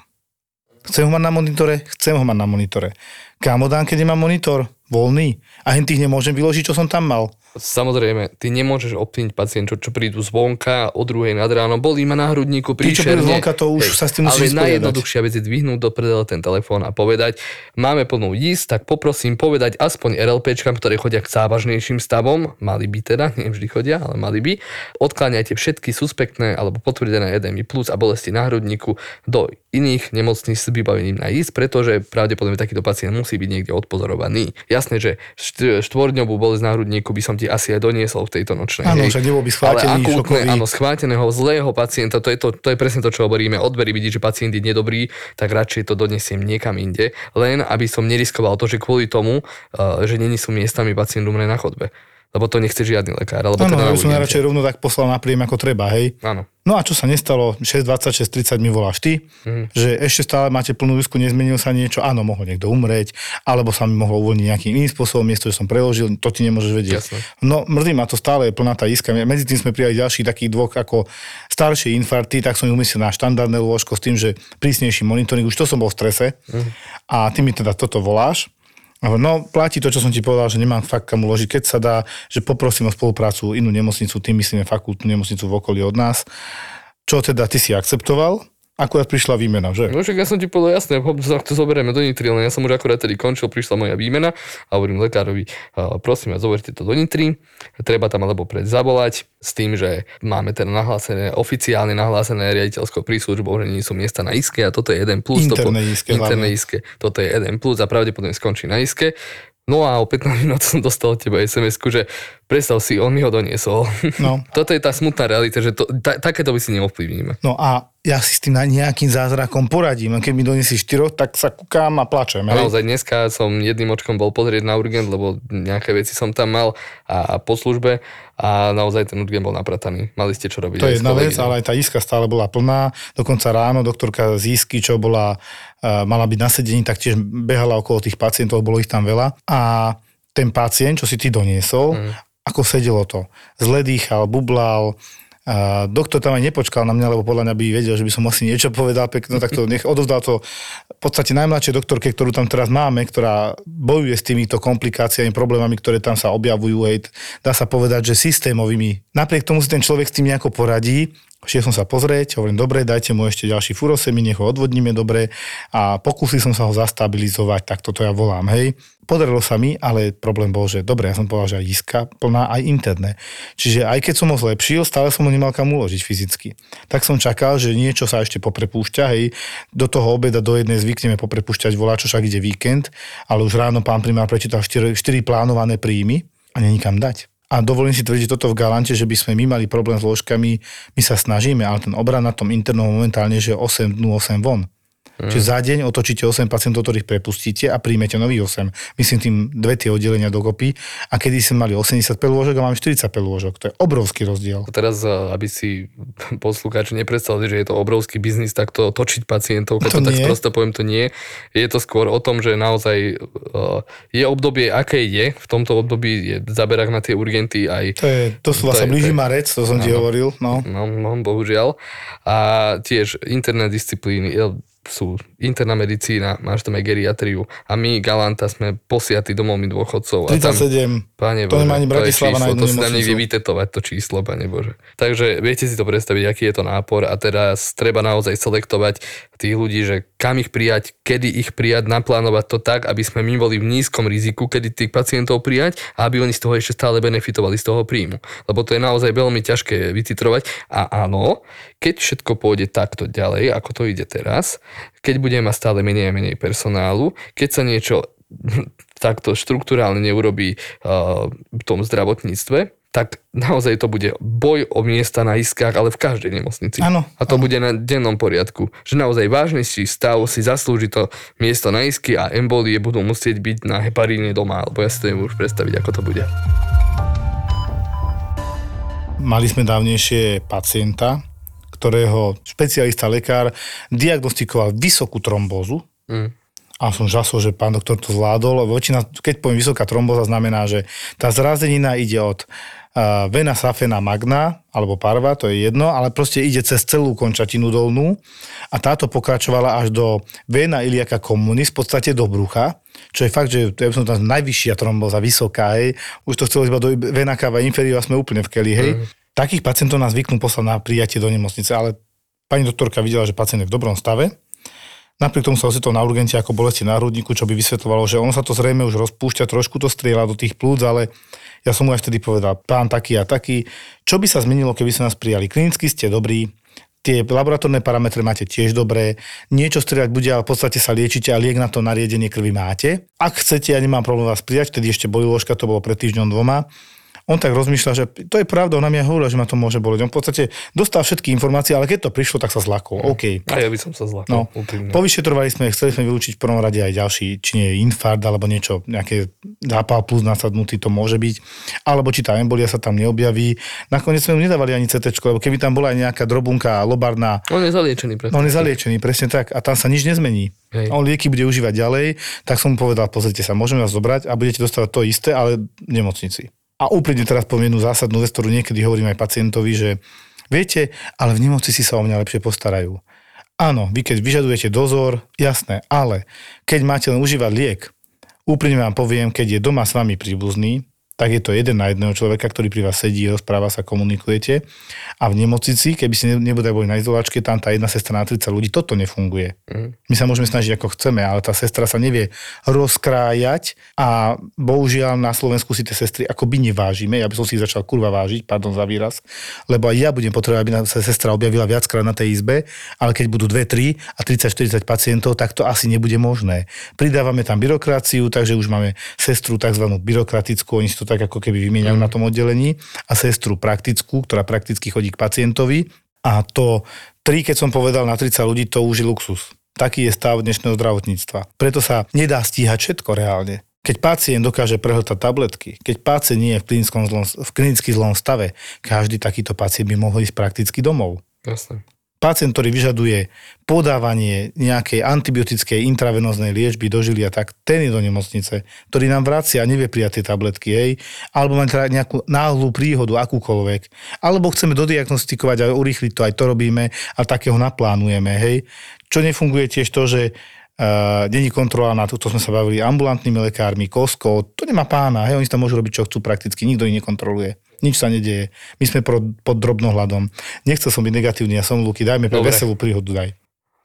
Chcem ho mať na monitore? Chcem ho mať na monitore. Kam ho dám, keď nemám monitor? Voľný. A hen tých nemôžem vyložiť, čo som tam mal. Samozrejme, ty nemôžeš obtýniť pacientov, čo prídu zvonka o druhej nad ráno, bolí ma na hrudníku, príšerne. Tí, čo prídu zvonka, to už hej, sa s tým musí Ale najjednoduchšia vec je dvihnúť do predela ten telefón a povedať, máme plnú jísť, tak poprosím povedať aspoň RLPčkám, ktoré chodia k závažnejším stavom, mali by teda, nie vždy chodia, ale mali by, odkláňajte všetky suspektné alebo potvrdené edemy plus a bolesti na hrudníku do iných nemocníc s vybavením na ísť, pretože pravdepodobne takýto pacient musí byť niekde odpozorovaný. Jasné, že štvordňovú bolesť na hrudníku by som ti asi aj doniesol v tejto nočnej. Áno, však nebol by schvátený, Ale akútne, áno, schváteného zlého pacienta, to je, to, to je presne to, čo hovoríme. Odbery vidí, že pacient je nedobrý, tak radšej to donesiem niekam inde, len aby som neriskoval to, že kvôli tomu, uh, že není sú miestami pacient umre na chodbe lebo to nechce žiadny lekár. Alebo Áno, teda na ja som najradšej rovno tak poslal na príjem ako treba, hej. Áno. No a čo sa nestalo, 6.20, 6.30 mi voláš ty, Mhm. že ešte stále máte plnú isku, nezmenil sa niečo, áno, mohol niekto umrieť, alebo sa mi mohlo uvoľniť nejakým iným spôsobom, miesto, že som preložil, to ty nemôžeš vedieť. Jasné. No mrzí ma to stále, je plná tá iska. Medzi tým sme prijali ďalších takých dvoch ako staršie infarkty, tak som ich umiestnil na štandardné lôžko s tým, že prísnejší monitoring, už to som bol v strese Mhm. a ty mi teda toto voláš. No, platí to, čo som ti povedal, že nemám fakt kam uložiť. Keď sa dá, že poprosím o spoluprácu inú nemocnicu, tým myslíme fakultnú nemocnicu v okolí od nás. Čo teda ty si akceptoval? Akurát prišla výmena, že? No však ja som ti povedal jasné, to zoberieme do Nitry, len ja som už akurát tedy končil, prišla moja výmena a hovorím lekárovi, "A, prosím vás, zoberte to do Nitry, treba tam alebo pred zavolať s tým, že máme teda nahlásené, oficiálne nahlásené riaditeľskou príslužbou, že nie sú miesta na iske a toto je jeden plus. Interné iske interné iske. Toto je jeden plus a pravdepodobne skončí na iske. No a o 15 minút som dostal od teba SMS-ku, že predstav si, on mi ho doniesol. No. Toto je tá smutná realita, že to, ta, takéto by si neovplyvníme. No a ja si s tým nejakým zázrakom poradím. Keď mi donesí štyroch, tak sa kúkam a plačem. Hej. naozaj dneska som jedným očkom bol pozrieť na urgent, lebo nejaké veci som tam mal a, a po službe a naozaj ten urgent bol naprataný. Mali ste čo robiť. To je jedna vec, ale aj tá iska stále bola plná. Dokonca ráno doktorka z isky, čo bola, mala byť na sedení, tak tiež behala okolo tých pacientov, bolo ich tam veľa. A ten pacient, čo si ty doniesol, Mhm. ako sedelo to. Zle dýchal, bublal, a doktor tam aj nepočkal na mňa, lebo podľa mňa by vedel, že by som asi niečo povedal pekno, tak to nech odovzdal to v podstate najmladšej doktorke, ktorú tam teraz máme, ktorá bojuje s týmito komplikáciami, problémami, ktoré tam sa objavujú, hej, dá sa povedať, že systémovými. Napriek tomu si ten človek s tým nejako poradí, Šiel som sa pozrieť, hovorím, dobre, dajte mu ešte ďalší furosemi, nech ho odvodníme dobre a pokúsil som sa ho zastabilizovať, tak toto ja volám, hej. Podarilo sa mi, ale problém bol, že dobre, ja som povedal, že aj iska plná, aj interné. Čiže aj keď som ho zlepšil, stále som ho nemal kam uložiť fyzicky. Tak som čakal, že niečo sa ešte poprepúšťa, hej, do toho obeda do jednej zvykneme poprepúšťať voláčo, však ide víkend, ale už ráno pán primár prečítal 4, 4 plánované príjmy a není kam dať. A dovolím si tvrdiť toto v Galante, že by sme my mali problém s ložkami, my sa snažíme, ale ten obrad na tom internom momentálne, že 8 dnú 8 von. Mm. Čiže za deň otočíte 8 pacientov, ktorých prepustíte a príjmete nových 8. Myslím tým dve tie oddelenia dokopy. A kedy sme mali 85 lôžok a máme 45 lôžok. To je obrovský rozdiel. Teraz, eh, aby si poslucháči nepredstavili, že je to obrovský biznis, tak to točiť pacientov, keď To to, tak prosto poviem, to nie. Je to skôr o tom, že naozaj eh, je obdobie, aké je. V tomto období je zaberák na tie urgenty aj To je, to sú je- blíži marec, to som ti hovoril. No. No, no, bohužiaľ. A tiež interné disciplíny sú interná medicína, máš tam aj geriatriu a my Galanta sme posiatí domovmi dôchodcov. A tam, 37. Pane To Bože, nemá ani Bratislava na jednu to si tam nemocnicu. niekde vytetovať to číslo, pane Bože. Takže viete si to predstaviť, aký je to nápor a teraz treba naozaj selektovať tých ľudí, že kam ich prijať, kedy ich prijať, naplánovať to tak, aby sme my boli v nízkom riziku, kedy tých pacientov prijať a aby oni z toho ešte stále benefitovali z toho príjmu. Lebo to je naozaj veľmi ťažké vytitrovať. A áno, keď všetko pôjde takto ďalej, ako to ide teraz, keď budeme mať stále menej a menej personálu, keď sa niečo takto štruktúrálne neurobí uh, v tom zdravotníctve, tak naozaj to bude boj o miesta na iskách, ale v každej nemocnici. Áno, A to bude na dennom poriadku. Že naozaj vážnejší stav si zaslúži to miesto na isky a embolie budú musieť byť na heparíne doma, alebo ja si to neviem už predstaviť, ako to bude. Mali sme dávnejšie pacienta, ktorého špecialista lekár diagnostikoval vysokú trombózu. Mm. A som žasol, že pán doktor to zvládol. Väčšina, keď poviem vysoká trombóza, znamená, že tá zrazenina ide od uh, vena safena magna, alebo parva, to je jedno, ale proste ide cez celú končatinu dolnú a táto pokračovala až do vena iliaka communis, v podstate do brucha, čo je fakt, že to je som tam najvyššia trombóza, vysoká, hej. Už to chcelo iba do vena cava inferior a sme úplne v keli, hej. Mm. Takých pacientov nás zvyknú poslať na prijatie do nemocnice, ale pani doktorka videla, že pacient je v dobrom stave, Napriek tomu sa ocitol na urgente ako bolesti na hrudníku, čo by vysvetľovalo, že ono sa to zrejme už rozpúšťa, trošku to strieľa do tých plúc, ale ja som mu aj vtedy povedal, pán taký a taký, čo by sa zmenilo, keby sa nás prijali? Klinicky ste dobrí, tie laboratórne parametre máte tiež dobré, niečo strieľať bude, ale v podstate sa liečite a liek na to nariadenie krvi máte. Ak chcete, ja nemám problém vás prijať, vtedy ešte boli ložka, to bolo pred týždňom dvoma. On tak rozmýšľa, že to je pravda, ona mi aj hovorila, že ma to môže boleť. On v podstate dostal všetky informácie, ale keď to prišlo, tak sa zlakol. OK. A ja by som sa zlakol. No, úprimne. povyšetrovali sme, chceli sme vylúčiť v prvom rade aj ďalší, či nie je infarkt alebo niečo, nejaké zápal plus nasadnutý to môže byť, alebo či tá embolia sa tam neobjaví. Nakoniec sme mu nedávali ani CT, lebo keby tam bola aj nejaká drobunka lobarná, On je zaliečený. No, on je zaliečený, presne tak. A tam sa nič nezmení. Hej. On lieky bude užívať ďalej, tak som mu povedal, pozrite sa, môžeme vás zobrať a budete dostávať to isté, ale v nemocnici. A úplne teraz poviem jednu zásadnú vec, ktorú niekedy hovorím aj pacientovi, že viete, ale v nemocnici sa o mňa lepšie postarajú. Áno, vy keď vyžadujete dozor, jasné, ale keď máte len užívať liek, úprimne vám poviem, keď je doma s vami príbuzný, tak je to jeden na jedného človeka, ktorý pri vás sedí, rozpráva sa, komunikujete. A v nemocnici, keby ste nebodaj boli na izolačke, tam tá jedna sestra na 30 ľudí, toto nefunguje. Mhm. My sa môžeme snažiť ako chceme, ale tá sestra sa nevie rozkrájať a bohužiaľ na Slovensku si tie sestry akoby nevážime. Ja by som si ich začal kurva vážiť, pardon za výraz, lebo aj ja budem potrebovať, aby sa sestra objavila viackrát na tej izbe, ale keď budú 2, 3 a 30-40 pacientov, tak to asi nebude možné. Pridávame tam byrokraciu, takže už máme sestru tzv. byrokratickú, oni si to tak ako keby vymieňajú na tom oddelení a sestru praktickú, ktorá prakticky chodí k pacientovi a to 3, keď som povedal na 30 ľudí, to už je luxus. Taký je stav dnešného zdravotníctva. Preto sa nedá stíhať všetko reálne. Keď pacient dokáže prehltať tabletky, keď pacient nie je v, klinickom zlom, v klinicky zlom stave, každý takýto pacient by mohol ísť prakticky domov. Jasné. Pacient, ktorý vyžaduje podávanie nejakej antibiotickej intravenóznej liečby do žilia, tak ten je do nemocnice, ktorý nám vracia a nevie prijať tie tabletky, hej, alebo má teda nejakú náhlú príhodu, akúkoľvek, alebo chceme dodiagnostikovať a urýchliť to, aj to robíme a takého naplánujeme, hej. Čo nefunguje tiež to, že Uh, není kontrola na to, sme sa bavili, ambulantnými lekármi, kosko, to nemá pána, hej, oni tam môžu robiť, čo chcú prakticky, nikto ich nekontroluje. Nič sa nedieje. My sme pod drobnohľadom. Nechcel som byť negatívny, ja som Luky, dajme pre veselú príhodu, daj.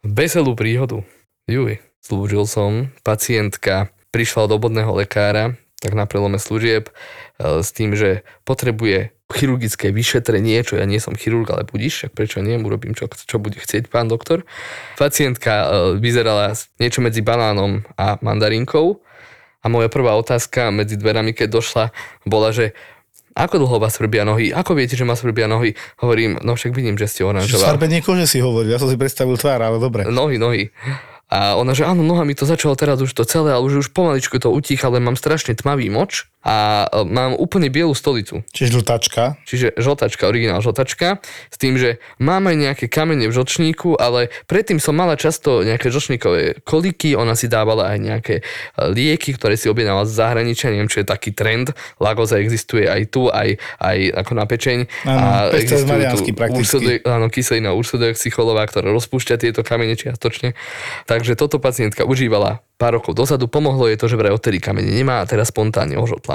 Veselú príhodu. Juj, slúžil som, pacientka prišla od obodného lekára, tak na prelome služieb, e, s tým, že potrebuje chirurgické vyšetrenie, čo ja nie som chirurg, ale budíš, však prečo nie, urobím, čo, čo bude chcieť pán doktor. Pacientka e, vyzerala niečo medzi banánom a mandarinkou a moja prvá otázka medzi dverami, keď došla, bola, že ako dlho vás svrbia nohy? Ako viete, že ma svrbia nohy? Hovorím, no však vidím, že ste oranžová. Farbenie kože si hovoril, ja som si predstavil tvár, ale dobre. Nohy, nohy. A ona, že áno, noha mi to začalo teraz už to celé, ale už, už pomaličku to utícha, ale mám strašne tmavý moč a e, mám úplne bielu stolicu. Čiže žltačka. Čiže žltačka, originál žltačka, s tým, že mám aj nejaké kamene v žlčníku, ale predtým som mala často nejaké žlčníkové koliky, ona si dávala aj nejaké e, lieky, ktoré si objednala z zahraničia, neviem, čo je taký trend, Lagoza existuje aj tu, aj, aj ako na pečeň. Áno, pestel mariánsky prakticky. ursode- áno, kyselina ursodeoxycholová, ktorá rozpúšťa tieto kamene čiastočne. Takže toto pacientka užívala pár rokov dozadu, pomohlo jej to, že vraj odtedy kamene nemá a teraz spontánne ožotla.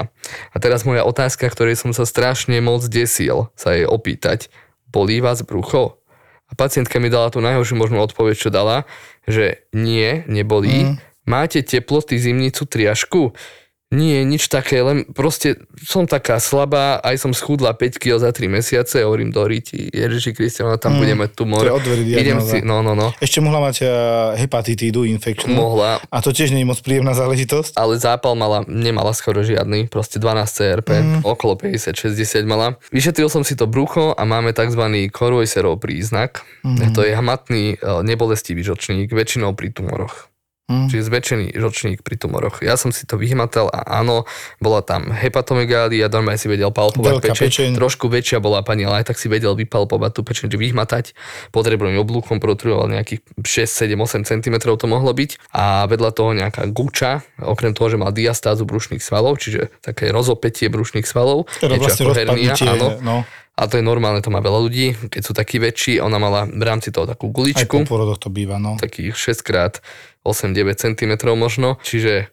A teraz moja otázka, ktorej som sa strašne moc desil sa jej opýtať, bolí vás brucho? A pacientka mi dala tú najhoršiu možnú odpoveď, čo dala, že nie, nebolí. Mm. Máte teploty, zimnicu, triašku? Nie, nič také, len proste som taká slabá, aj som schudla 5 kg za 3 mesiace, hovorím do Riti, Ježiši Kristiana, tam mm. budeme tumor. To je odverí Idem si, no, no, no, Ešte mohla mať uh, hepatitídu, infekčnú. mohla, A to tiež nie je moc príjemná záležitosť. ale zápal mala, nemala skoro žiadny, proste 12 CRP, mm. okolo 50-60 mala. Vyšetril som si to brucho a máme tzv. Korojserov príznak. Mm. To je hmatný e, nebolestivý žočník, väčšinou pri tumoroch. Mm. Čiže zväčšený žočník pri tumoroch. Ja som si to vyhmatal a áno, bola tam hepatomegália, normálne si vedel palpovať Veľká pečeň. pečeň. Trošku väčšia bola pani, ale aj tak si vedel vypalpovať tú pečeň, že vyhmatať. Potrebným oblúkom protruoval nejakých 6, 7, 8 cm to mohlo byť. A vedľa toho nejaká guča, okrem toho, že mal diastázu brušných svalov, čiže také rozopetie brušných svalov. Niečo vlastne hernia, áno. no, A to je normálne, to má veľa ľudí, keď sú takí väčší, ona mala v rámci toho takú aj guličku po porodoch to býva, no. takých 6 x 8-9 cm možno, čiže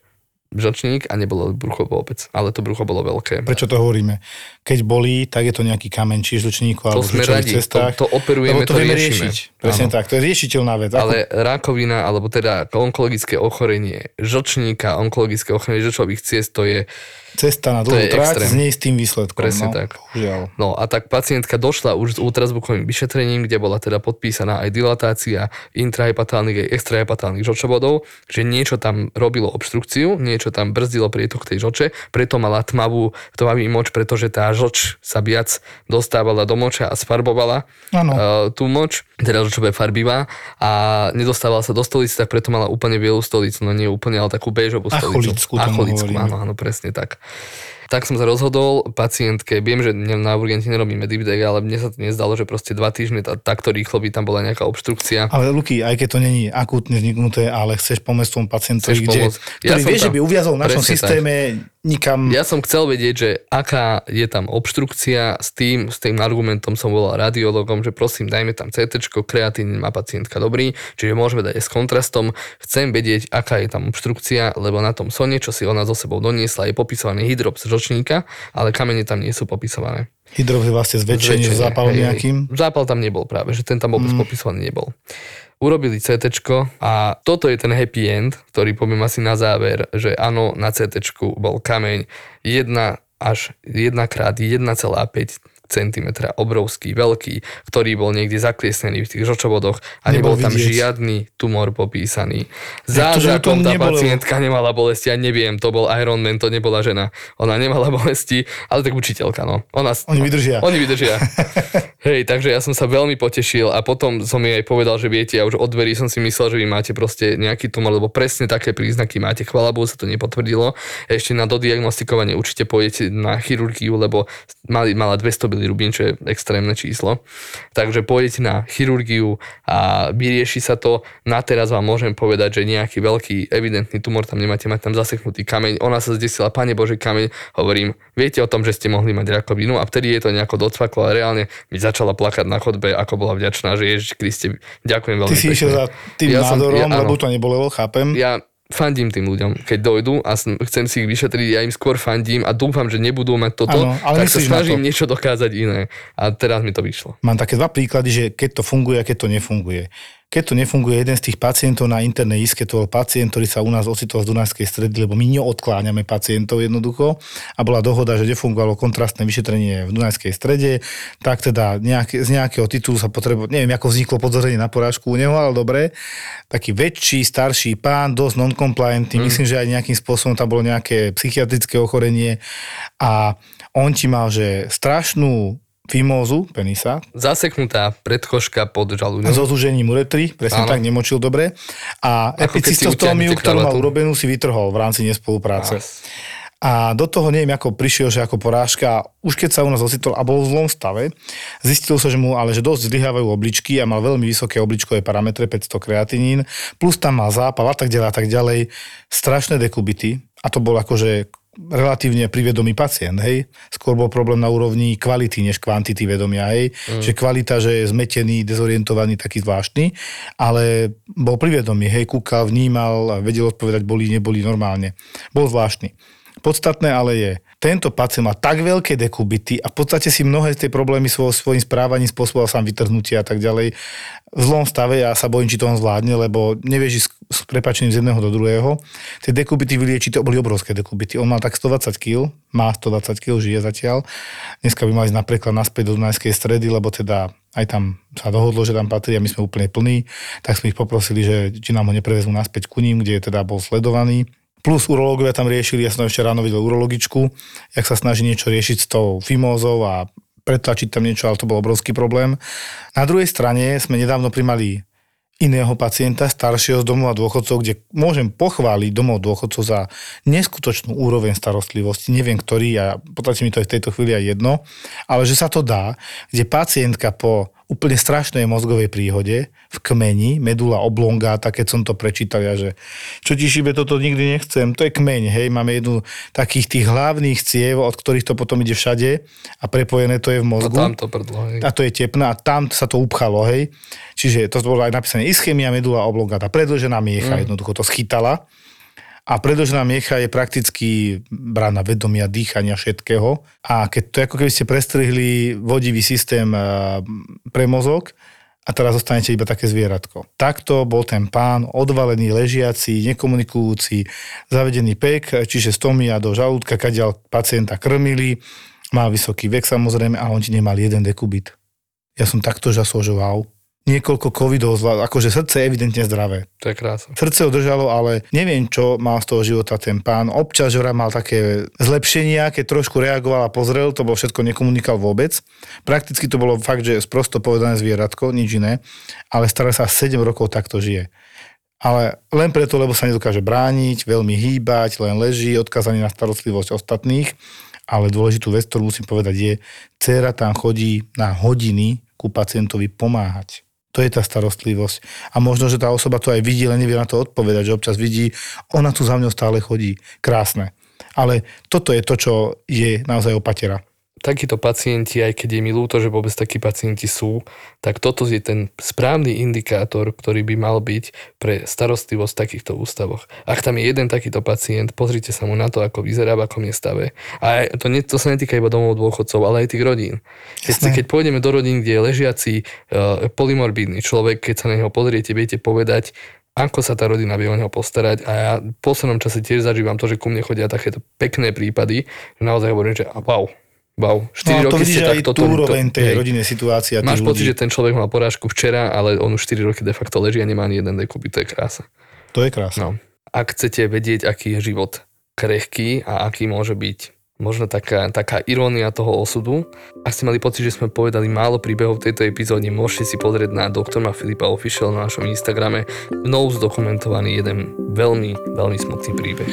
žlčník a nebolo brucho vôbec, ale to brucho bolo veľké. Prečo to hovoríme? Keď bolí, tak je to nejaký kameň, či žlčníku, alebo sme radi, to, cestách. to operujeme, to, to vieme riešime. riešiť. Presne Áno. tak, to je riešiteľná vec. Ako- Ale rakovina, alebo teda onkologické ochorenie žlčníka, onkologické ochorenie žlčových ciest, to je Cesta na dlhú trať s neistým výsledkom. Presne no, tak. Bohužiaľ. No a tak pacientka došla už s ultrazvukovým vyšetrením, kde bola teda podpísaná aj dilatácia intrahepatálnych aj extrahepatálnych žlčovodov, že niečo tam robilo obštrukciu, niečo tam brzdilo prietok tej žlče, preto mala tmavú, tmavý moč, pretože tá žlč sa viac dostávala do moča a sfarbovala uh, tú moč, teda žlčové farbivá a nedostávala sa do stolice, tak preto mala úplne bielú stolicu, no nie úplne, ale takú béžovú stolicu. Acholickú Acholickú, áno, áno, presne tak. Tak som sa rozhodol pacientke, viem, že na urgente nerobíme dipdek, ale mne sa to nezdalo, že proste dva týždne tá- takto rýchlo by tam bola nejaká obštrukcia. Ale Luky, aj keď to není akútne vzniknuté, ale chceš pomôcť tomu pacientovi, Chceš kde, pomôcť. Ja ktorý vie, že tam- by uviazol v našom Presne tak. Nikam... Ja som chcel vedieť, že aká je tam obštrukcia, s tým, s tým argumentom som volal radiologom, že prosím, dajme tam CT, kreatín má pacientka dobrý, čiže môžeme dať aj s kontrastom. Chcem vedieť, aká je tam obštrukcia, lebo na tom sone, čo si ona so sebou doniesla, je popisovaný hydrops žlčníka, ale kamene tam nie sú popisované. Hydrox je vlastne zväčšenie zápalom hej. nejakým. Zápal tam nebol práve, že ten tam vôbec mm. popisovaný nebol. Urobili CT a toto je ten happy end, ktorý poviem asi na záver, že áno, na CT bol kameň 1 až 1 krát 1,5 cm, obrovský, veľký, ktorý bol niekde zakliesnený v tých žočovodoch a Nebol nebol, tam vidieť. žiadny tumor popísaný. Zázrakom tá nebolo? pacientka nemala bolesti, ja neviem, to bol Iron Man, to nebola žena. Ona nemala bolesti, ale tak učiteľka, no. Ona, Oni vydržia. Oni vydržia. Hej, takže ja som sa veľmi potešil a potom som jej aj povedal, že viete, ja už od dverí som si myslel, že vy máte proste nejaký tumor, lebo presne také príznaky máte. Chvala Bohu sa to nepotvrdilo. Ešte na dodiagnostikovanie určite pôjdete na chirurgiu, lebo mali, mala 200 bilirubín, čo je extrémne číslo. Takže pôjdete na chirurgiu a vyrieši sa to. Na teraz vám môžem povedať, že nejaký veľký evidentný tumor tam nemáte, mať tam zaseknutý kameň. Ona sa zdesila, pane Bože, kameň. Hovorím, viete o tom, že ste mohli mať rakovinu a vtedy je to nejako docvaklo, ale reálne mi začala plakať na chodbe, ako bola vďačná, že Ježiš Kriste, ďakujem veľmi Ty si išiel za tým Ja som- nádorom, ja- áno. lebo to nebolelo, chápem. Ja fandím tým ľuďom, keď dojdú a chcem si ich vyšetriť, ja im skôr fandím a dúfam, že nebudú mať toto, Áno, ale tak sa snažím niečo dokázať iné. A teraz mi to vyšlo. Mám také dva príklady, že keď to funguje a keď to nefunguje. Keď to nefunguje, jeden z tých pacientov na internej iske, to bol pacient, ktorý sa u nás ocitol z Dunajskej stredy, lebo my neodkláňame pacientov jednoducho. A bola dohoda, že nefungovalo kontrastné vyšetrenie v Dunajskej strede, tak teda nejaké, z nejakého titulu sa potrebo, neviem, ako vzniklo podozrenie na porážku u neho, ale dobre, taký väčší, starší pán, dosť non-compliantný, mm. myslím, že aj nejakým spôsobom tam bolo nejaké psychiatrické ochorenie. A on ti mal, že strašnú fimózu penisa, Zaseknutá predchožka pod žalúďom. so zúžením uretry, presne Áno. tak, nemočil dobre. A Ako utiahnete ktorú mal urobenú, si vytrhol v rámci nespolupráce. Ás. A do toho neviem, ako prišiel, že ako porážka, už keď sa u nás ocitol a bol v zlom stave, zistilo sa, že mu ale že dosť zlyhávajú obličky a mal veľmi vysoké obličkové parametre, 500 kreatinín, plus tam mal zápal a tak ďalej a tak ďalej. Strašné dekubity a to bol akože relatívne privedomý pacient, hej. Skôr bol problém na úrovni kvality, než kvantity vedomia, hej. Mm. Že kvalita, že je zmetený, dezorientovaný, taký zvláštny, ale bol privedomý, hej, kúkal, vnímal, vedel odpovedať, boli, neboli normálne. Bol zvláštny. Podstatné ale je, tento pacient má tak veľké dekubity a v podstate si mnohé z tej problémy svoj, svojim správaním spôsoboval sám vytrhnutia a tak ďalej. V zlom stave ja sa bojím, či to on zvládne, lebo nevieš ísť s prepačením z jedného do druhého. Tie dekubity vyliečiť, to boli obrovské dekubity. On mal tak 120 kg, má 120 kg, žije zatiaľ. Dneska by mal ísť napríklad naspäť do Dunajskej stredy, lebo teda aj tam sa dohodlo, že tam patrí a my sme úplne plní, tak sme ich poprosili, že či nám ho neprevezú naspäť ku ním, kde teda bol sledovaný. Plus urológovia tam riešili, ja som ešte ráno videl urologičku, jak sa snaží niečo riešiť s tou fimózou a pretlačiť tam niečo, ale to bol obrovský problém. Na druhej strane sme nedávno primali iného pacienta, staršieho z domova dôchodcov, kde môžem pochváliť domov dôchodcov za neskutočnú úroveň starostlivosti. Neviem, ktorý, a v podstate mi to je v tejto chvíli aj jedno, ale že sa to dá, kde pacientka po úplne strašnej mozgovej príhode v kmeni, medula oblongata, keď som to prečítal, ja, že čo ti šibe, toto nikdy nechcem, to je kmeň, hej, máme jednu takých tých hlavných ciev, od ktorých to potom ide všade a prepojené to je v A mozgu tam to prdlo. hej. a to je tepné a tam sa to upchalo, hej. Čiže to bolo aj napísané ischemia medula oblongata, predlžená miecha, mm. jednoducho to schytala. A predlžená miecha je prakticky brána vedomia, dýchania, všetkého. A keď to ako keby ste prestrihli vodivý systém eh, pre mozog, a teraz zostanete iba také zvieratko. Takto bol ten pán odvalený, ležiaci, nekomunikujúci, zavedený pek, čiže stomia do žalúdka, kadiaľ pacienta krmili, mal vysoký vek samozrejme a on ti nemal jeden dekubit. Ja som takto žasol, že wow. Niekoľko covidov, zvládol. akože srdce je evidentne zdravé. To je krása. Srdce udržalo, ale neviem, čo mal z toho života ten pán. Občas, že vraj mal také zlepšenia, keď trošku reagoval a pozrel, to bolo všetko nekomunikal vôbec. Prakticky to bolo fakt, že sprosto povedané zvieratko, nič iné, ale staré sa 7 rokov takto žije. Ale len preto, lebo sa nedokáže brániť, veľmi hýbať, len leží, odkazaný na starostlivosť ostatných. Ale dôležitú vec, ktorú musím povedať, je, dcera tam chodí na hodiny ku pacientovi pomáhať. To je tá starostlivosť. A možno, že tá osoba to aj vidí, len nevie na to odpovedať, že občas vidí, ona tu za mňou stále chodí. Krásne. Ale toto je to, čo je naozaj opatera takíto pacienti, aj keď je mi ľúto, že vôbec takí pacienti sú, tak toto je ten správny indikátor, ktorý by mal byť pre starostlivosť v takýchto ústavoch. Ak tam je jeden takýto pacient, pozrite sa mu na to, ako vyzerá, v akom je stave. A to, nie, to sa netýka iba domov dôchodcov, ale aj tých rodín. Keď, keď pôjdeme do rodín, kde je ležiaci uh, polymorbidný človek, keď sa na neho pozriete, viete povedať, ako sa tá rodina vie o neho postarať a ja v poslednom čase tiež zažívam to, že ku mne chodia takéto pekné prípady, že naozaj hovorím, že wow, Wow, 4 no, roky ste takto... tú úroveň tej rodinnej situácie. Máš ľudí. pocit, že ten človek mal porážku včera, ale on už 4 roky de facto leží a nemá ani jeden dekubit, to je krása. To je krása. No. Ak chcete vedieť, aký je život krehký a aký môže byť možno taká, taká irónia toho osudu. Ak ste mali pocit, že sme povedali málo príbehov v tejto epizóde, môžete si pozrieť na doktorma Filipa Official na našom Instagrame mnou zdokumentovaný jeden veľmi, veľmi smutný príbeh.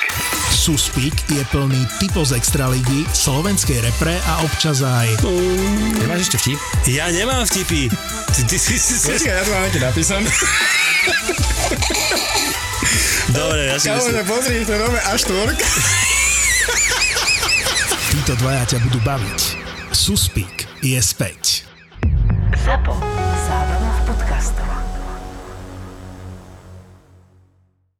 Suspík je plný typo z extraligy, slovenskej repre a občas aj... Nemáš ešte vtip? Ja nemám vtipy. Ty, ty, ty, ty, ty. Počkaj, ja tu mám ešte napísané. Dobre, ja si myslím. pozri, to nové A4. Títo dvaja ťa budú baviť. Suspík je späť. ZAPO.